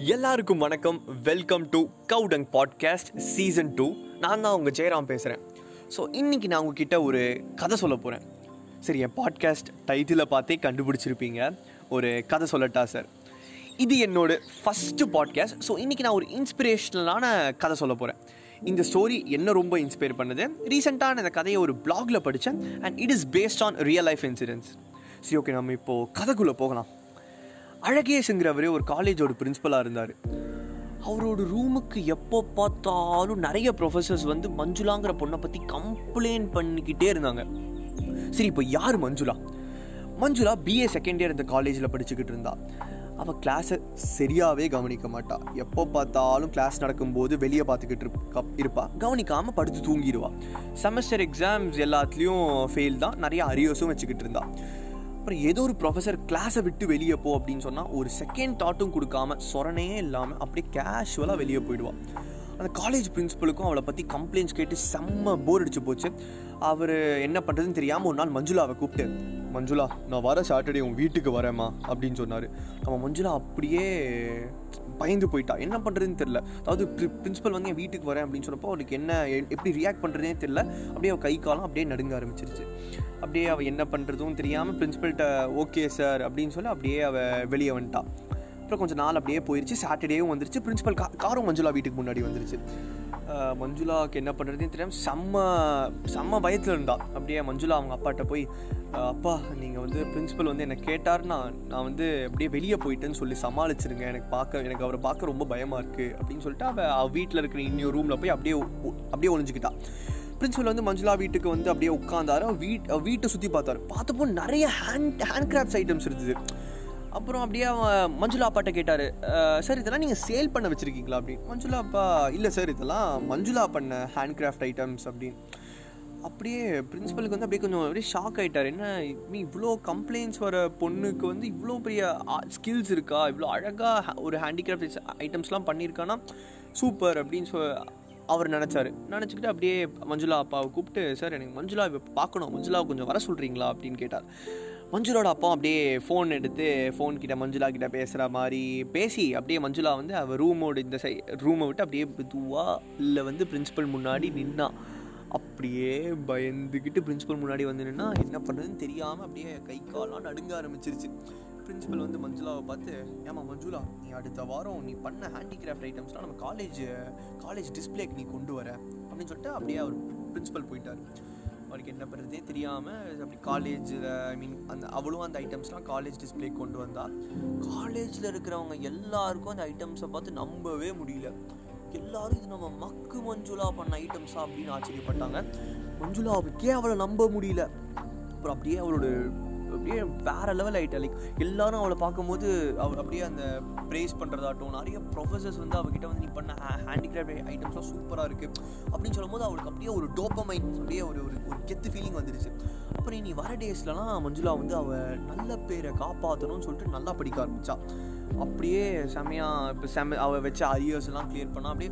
எல்லாருக்கும் வணக்கம். Welcome to கவுடங் பாட்காஸ்ட் சீசன் டூ நான் தான் உங்கள் ஜெயராம் பேசுகிறேன் ஸோ இன்றைக்கி நான் உங்ககிட்ட ஒரு கதை சொல்ல போகிறேன் சரி என் பாட்காஸ்ட் டைட்டிலை பார்த்தே கண்டுபிடிச்சிருப்பீங்க. ஒரு கதை சொல்லட்டா சார் இது என்னோட ஃபஸ்ட்டு பாட்காஸ்ட் ஸோ இன்றைக்கி நான் ஒரு இன்ஸ்பிரேஷ்னலான கதை சொல்ல போகிறேன் இந்த ஸ்டோரி என்ன ரொம்ப இன்ஸ்பயர் பண்ணுது? ரீசெண்டாக நான் இந்த கதையை ஒரு பிளாகில் படித்தேன் and it is based on real life incidents சரி ஓகே நம்ம இப்போது கதைக்குள்ளே போகலாம். அழகேஷுங்கிறவர் ஒரு காலேஜோட பிரின்ஸிபலாக இருந்தார். அவரோட ரூமுக்கு எப்போ பார்த்தாலும் நிறைய ப்ரொஃபஸர்ஸ் வந்து மஞ்சுளாங்கிற பொண்ணை பற்றி கம்ப்ளைண்ட் பண்ணிக்கிட்டே இருந்தாங்க. சரி இப்போ யார் Manjula? Manjula BA second year இந்த காலேஜில் படிச்சுக்கிட்டு இருந்தா. அவள் கிளாஸை சரியாகவே கவனிக்க மாட்டா. எப்போ பார்த்தாலும் கிளாஸ் நடக்கும்போது வெளியே பார்த்துக்கிட்டு இருப்பா இருப்பா. கவனிக்காமல் படுத்து தூங்கிடுவா. செமஸ்டர் எக்ஸாம்ஸ் எல்லாத்துலேயும் ஃபெயில் தான். நிறைய அரியர்ஸும் வச்சுக்கிட்டு இருந்தா. அப்புறம் ஏதோ ஒரு ப்ரொஃபஸர் கிளாஸை விட்டு வெளியே போ அப்படின்னு சொன்னால் ஒரு செகண்ட் தாட்டும் கொடுக்காம சொரணே இல்லாமல் அப்படியே கேஷுவலாக வெளியே போயிடுவான் அந்த காலேஜ் பிரின்ஸிபலுக்கும் அவளை பற்றி கம்ப்ளைண்ட்ஸ் கேட்டு செம்ம போர் அடிச்சு போச்சு. அவர் என்ன பண்ணுறதுன்னு தெரியாமல் ஒரு நாள் மஞ்சுளாவை கூப்பிட்டு மஞ்சுளா நான் வர சாட்டர்டே உன் வீட்டுக்கு வரேம்மா அப்படின்னு சொன்னார். நம்ம மஞ்சுளா அப்படியே பயந்து போயிட்டா. என்ன பண்ணுறதுன்னு தெரில அதாவது பிரின்ஸிபல் வந்து என் வீட்டுக்கு வரேன் அப்படின்னு சொன்னப்போ அவளுக்கு என்ன எப்படி ரியாக்ட் பண்ணுறதே தெரில அப்படியே அவள் கை காலம் அப்படியே நடுங்க ஆரம்பிச்சிருச்சு. அப்படியே அவள் என்ன பண்ணுறதும் தெரியாமல் பிரின்ஸிபல்கிட்ட ஓகே சார் அப்படின்னு சொல்லி அப்படியே அவள் வெளியே வந்துட்டா. அப்புறம் கொஞ்சம் நாள் அப்படியே போயிடுச்சு சாட்டர்டேவும் வந்துருச்சு. பிரின்ஸிபல் கா காரும் மஞ்சுளா வீட்டுக்கு முன்னாடி வந்துருச்சு. மஞ்சுளாவுக்கு என்ன பண்ணுறதுன்னு தெரியாமல் செம்ம செம்ம பயத்தில் இருந்தா. அப்படியே மஞ்சுளா அவங்க அப்பாட்ட போய் அப்பா நீங்கள் வந்து பிரின்ஸிபல் வந்து என்னை கேட்டார்னா நான் வந்து அப்படியே வெளியே போயிட்டேன்னு சொல்லி சமாளிச்சிருங்க. எனக்கு பார்க்க எனக்கு அவரை பார்க்க ரொம்ப பயமாக இருக்குது அப்படின்னு சொல்லிட்டு அவள் வீட்டில் இருக்கிற இன்னொரு ரூமில் போய் அப்படியே ஒ- அப்படியே ஒளிஞ்சுக்கிட்டா. பிரின்சிபல் வந்து மஞ்சுளா வீட்டுக்கு வந்து அப்படியே உட்காந்தாரு வீட் வீட்டை சுற்றி பார்த்தாரு. பார்த்தப்போ நிறைய ஹேண்ட் ஹேண்ட் கிராஃப்ட்ஸ் ஐட்டம்ஸ் இருந்தது. அப்புறம் அப்படியே அவன் மஞ்சுளா அப்பாட்ட கேட்டார் சார் இதெல்லாம் நீங்கள் சேல் பண்ண வச்சுருக்கீங்களா? அப்படின்னு மஞ்சுளா அப்பா இல்லை சார் இதெல்லாம் மஞ்சுளா பண்ண ஹேண்ட் கிராஃப்ட் ஐட்டம்ஸ் அப்படின்னு. அப்படியே பிரின்ஸிபலுக்கு வந்து அப்படியே கொஞ்சம் அப்படியே ஷாக் ஆகிட்டார் என்ன நீ இவ்வளோ கம்ப்ளைண்ட்ஸ் வர பொண்ணுக்கு வந்து இவ்வளோ பெரிய ஸ்கில்ஸ் இருக்கா? இவ்வளோ அழகாக ஒரு ஹேண்டிகிராஃப்ட் ஐட்டம்ஸ்லாம் பண்ணியிருக்கானா? சூப்பர் அப்படின்னு சொ அவர் நினச்சாரு. நினச்சிக்கிட்டு அப்படியே மஞ்சுளா அப்பாவை கூப்பிட்டு சார் எனக்கு மஞ்சுளா இப்போ பார்க்கணும் மஞ்சுளா கொஞ்சம் வர சொல்கிறீங்களா அப்படின்னு கேட்டார். மஞ்சுளோட அப்பா அப்படியே ஃபோன் எடுத்து ஃபோன் கிட்ட மஞ்சுளா கிட்ட பேசுகிற மாதிரி பேசி அப்படியே மஞ்சுளா வந்து அவள் ரூமோட இந்த சை ரூமை விட்டு அப்படியே மெதுவா இல்லை வந்து பிரின்சிபல் முன்னாடி நின்னா. அப்படியே பயந்துக்கிட்டு பிரின்ஸிபல் முன்னாடி வந்து நின்னா என்ன பண்ணுறதுன்னு தெரியாமல் அப்படியே கை காலாம் நடுங்க ஆரம்பிச்சிருச்சு. பிரின்ஸிபல் வந்து மஞ்சுளாவை பார்த்து ஏமா மஞ்சுளா நீ அடுத்த வாரம் நீ பண்ண ஹேண்டிகிராஃப்ட் ஐட்டம்ஸ்லாம் நம்ம காலேஜ் காலேஜ் டிஸ்பிளேக்கு நீ கொண்டு வர. அப்படின்னு சொல்லிட்டு அப்படியே அவர் பிரின்ஸிபல் போயிட்டார். அவளுக்கு என்ன பண்ணுறதே தெரியாமல் அப்படி காலேஜில் ஐ மீன் அந்த அவளும் அந்த ஐட்டம்ஸ்லாம் காலேஜ் டிஸ்பிளே கொண்டு வந்தா காலேஜில் இருக்கிறவங்க எல்லாருக்கும் அந்த ஐட்டம்ஸை பார்த்து நம்பவே முடியல. எல்லாரும் இது நம்ம மக்கு மஞ்சுளா பண்ண ஐட்டம்ஸா அப்படின்னு ஆச்சரியப்பட்டாங்க. மஞ்சுளாவுக்கே அவளை நம்ப முடியல. அப்புறம் அப்படியே அவளோட அப்படியே வேற லெவல் ஆகிட்டா லைக் எல்லாரும் அவளை பார்க்கும்போது அவள் அப்படியே அந்த ப்ரேஸ் பண்ணுறதாட்டும் நிறைய ப்ரொஃபஸர்ஸ் வந்து அவகிட்ட வந்து நீ பண்ண ஹேண்டிகிராஃப்ட் ஐட்டம்ஸ்லாம் சூப்பராக இருக்குது அப்படின்னு சொல்லும்போது அவளுக்கு அப்படியே ஒரு டோப்பமைன் அப்படியே ஒரு ஒரு ஒரு கெத்து ஃபீலிங் வந்துருச்சு. அப்புறம் இனி வர டேஸ்லலாம் மஞ்சுளா வந்து அவள் நல்ல பேரை காப்பாற்றணும்னு சொல்லிட்டு நல்லா படிக்க ஆரம்பித்தா அப்படியே செமையாக இப்போ செம அவள் வச்ச அரியர்ஸ் எல்லாம் கிளியர் பண்ணா அப்படியே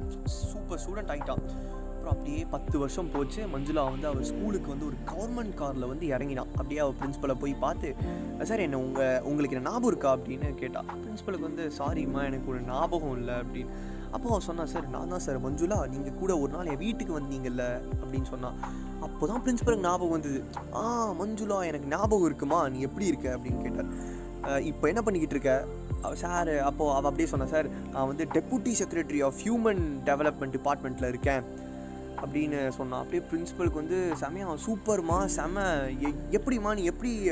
சூப்பர் ஸ்டூடெண்ட் ஆகிட்டான் அப்புறம் அப்படியே பத்து வருஷம் போச்சு. மஞ்சுளா வந்து அவள் ஸ்கூலுக்கு வந்து ஒரு கவர்மெண்ட் காரில் வந்து இறங்கினான். அப்படியே அவள் பிரின்ஸிபலை போய் பார்த்து சார் என்ன உங்கள் உங்களுக்கு என்ன ஞாபகம் இருக்கா? அப்படின்னு கேட்டால் பிரின்ஸிபலுக்கு வந்து சாரிம்மா எனக்கு ஒரு ஞாபகம் இல்லை. அப்படின்னு. அப்போ அவள் சொன்னான் சார் நான் தான் சார் மஞ்சுளா நீங்கள் கூட ஒரு நாள் என் வீட்டுக்கு வந்தீங்கல்ல? அப்படின்னு சொன்னான். அப்போ தான் பிரின்ஸிபலுக்கு ஞாபகம் வந்தது. ஆ மஞ்சுளா எனக்கு ஞாபகம் இருக்குமா? நீ எப்படி இருக்க? அப்படின்னு கேட்டார். இப்போ என்ன பண்ணிக்கிட்டு இருக்க? சார் அப்போது அவள் அப்படியே சொன்னான் சார் நான் வந்து deputy secretary of human development டிபார்ட்மெண்ட்டில் இருக்கேன். அப்படின்னு சொன்னான். அப்படியே பிரின்ஸிபலுக்கு வந்து செமையா சூப்பர்மா செம எ- எப்படிம்மா நீ எப்படி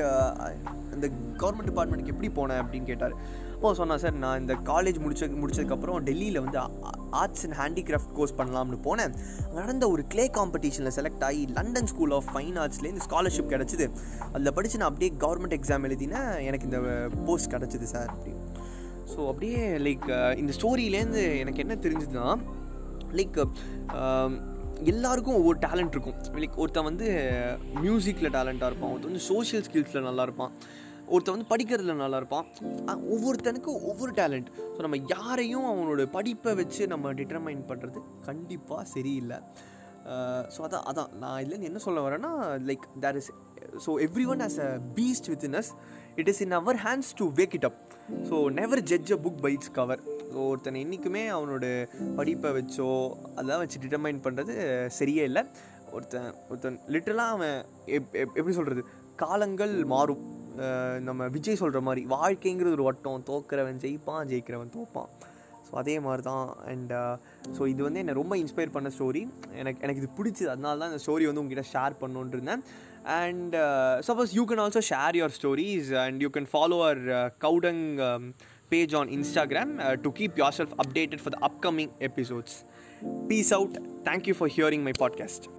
அந்த கவர்மெண்ட் டிபார்ட்மெண்ட்டுக்கு எப்படி போன? அப்படின்னு கேட்டார். அப்போ சொன்னா சார் நான் இந்த காலேஜ் முடிச்ச முடிச்சதுக்கப்புறம் டெல்லியில் வந்து ஆர்ட்ஸ் அண்ட் ஹேண்டிகிராஃப்ட் கோர்ஸ் பண்ணலாம்னு போனேன். நடந்த ஒரு க்ளே காம்படிஷனில் செலக்ட் ஆகி லண்டன் ஸ்கூல் ஆஃப் ஃபைன் ஆர்ட்ஸ்லேருந்து ஸ்காலர்ஷிப் கிடச்சிது. அதில் படித்து நான் அப்படியே கவர்மெண்ட் எக்ஸாம் எழுதினேன். எனக்கு இந்த போஸ்ட் கிடச்சிது சார் அப்படின்னு. ஸோ அப்படியே லைக் இந்த ஸ்டோரியிலேருந்து எனக்கு என்ன தெரிஞ்சுதுன்னா லைக் எல்லாருக்கும் ஒவ்வொரு டேலண்ட் இருக்கும். லைக் ஒருத்தன் வந்து மியூசிக்கில் டேலண்ட்டாக இருப்பான் ஒருத்தன் வந்து சோஷியல் ஸ்கில்ஸில் நல்லா இருப்பான் ஒருத்தன் வந்து படிக்கிறதுல நல்லா இருப்பான். ஒவ்வொருத்தனுக்கும் ஒவ்வொரு டேலண்ட் ஸோ நம்ம யாரையும் அவனோட படிப்பை வச்சு நம்ம டிட்டர்மைன் பண்ணுறது கண்டிப்பாக சரியில்லை. ஸோ அதான் அதான். நான் இதுலேருந்து என்ன சொல்ல வரேன்னா like there is so everyone as a beast within us it is in our hands to wake it up so never judge a book by its cover so ஒருத்தனை என்றைக்குமே அவனோட படிப்பை வச்சோ அதெல்லாம் வச்சு டிட்டர்மைன் பண்ணுறது சரியே இல்லை. ஒருத்தன் ஒருத்தன் லிட்டரலாக அவன் எப் எப்படி சொல்கிறது காலங்கள் மாறும். நம்ம விஜய் சொல்கிற மாதிரி வாழ்க்கைங்கிறது ஒரு வட்டம். தோக்கிறவன் ஜெயிப்பான் ஜெயிக்கிறவன் தோப்பான். ஸோ அதே மாதிரி தான் அண்ட் ஸோ uh, இது வந்து என்னை ரொம்ப இன்ஸ்பயர் பண்ண ஸ்டோரி எனக்கு எனக்கு இது பிடிச்சது. அதனால தான் இந்த ஸ்டோரி வந்து உங்ககிட்ட ஷேர் பண்ணுன்ட்டு இருந்தேன். And suppose you can also share your stories and you can follow our cow dung page on Instagram to keep yourself updated for the upcoming episodes peace out thank you for hearing my podcast.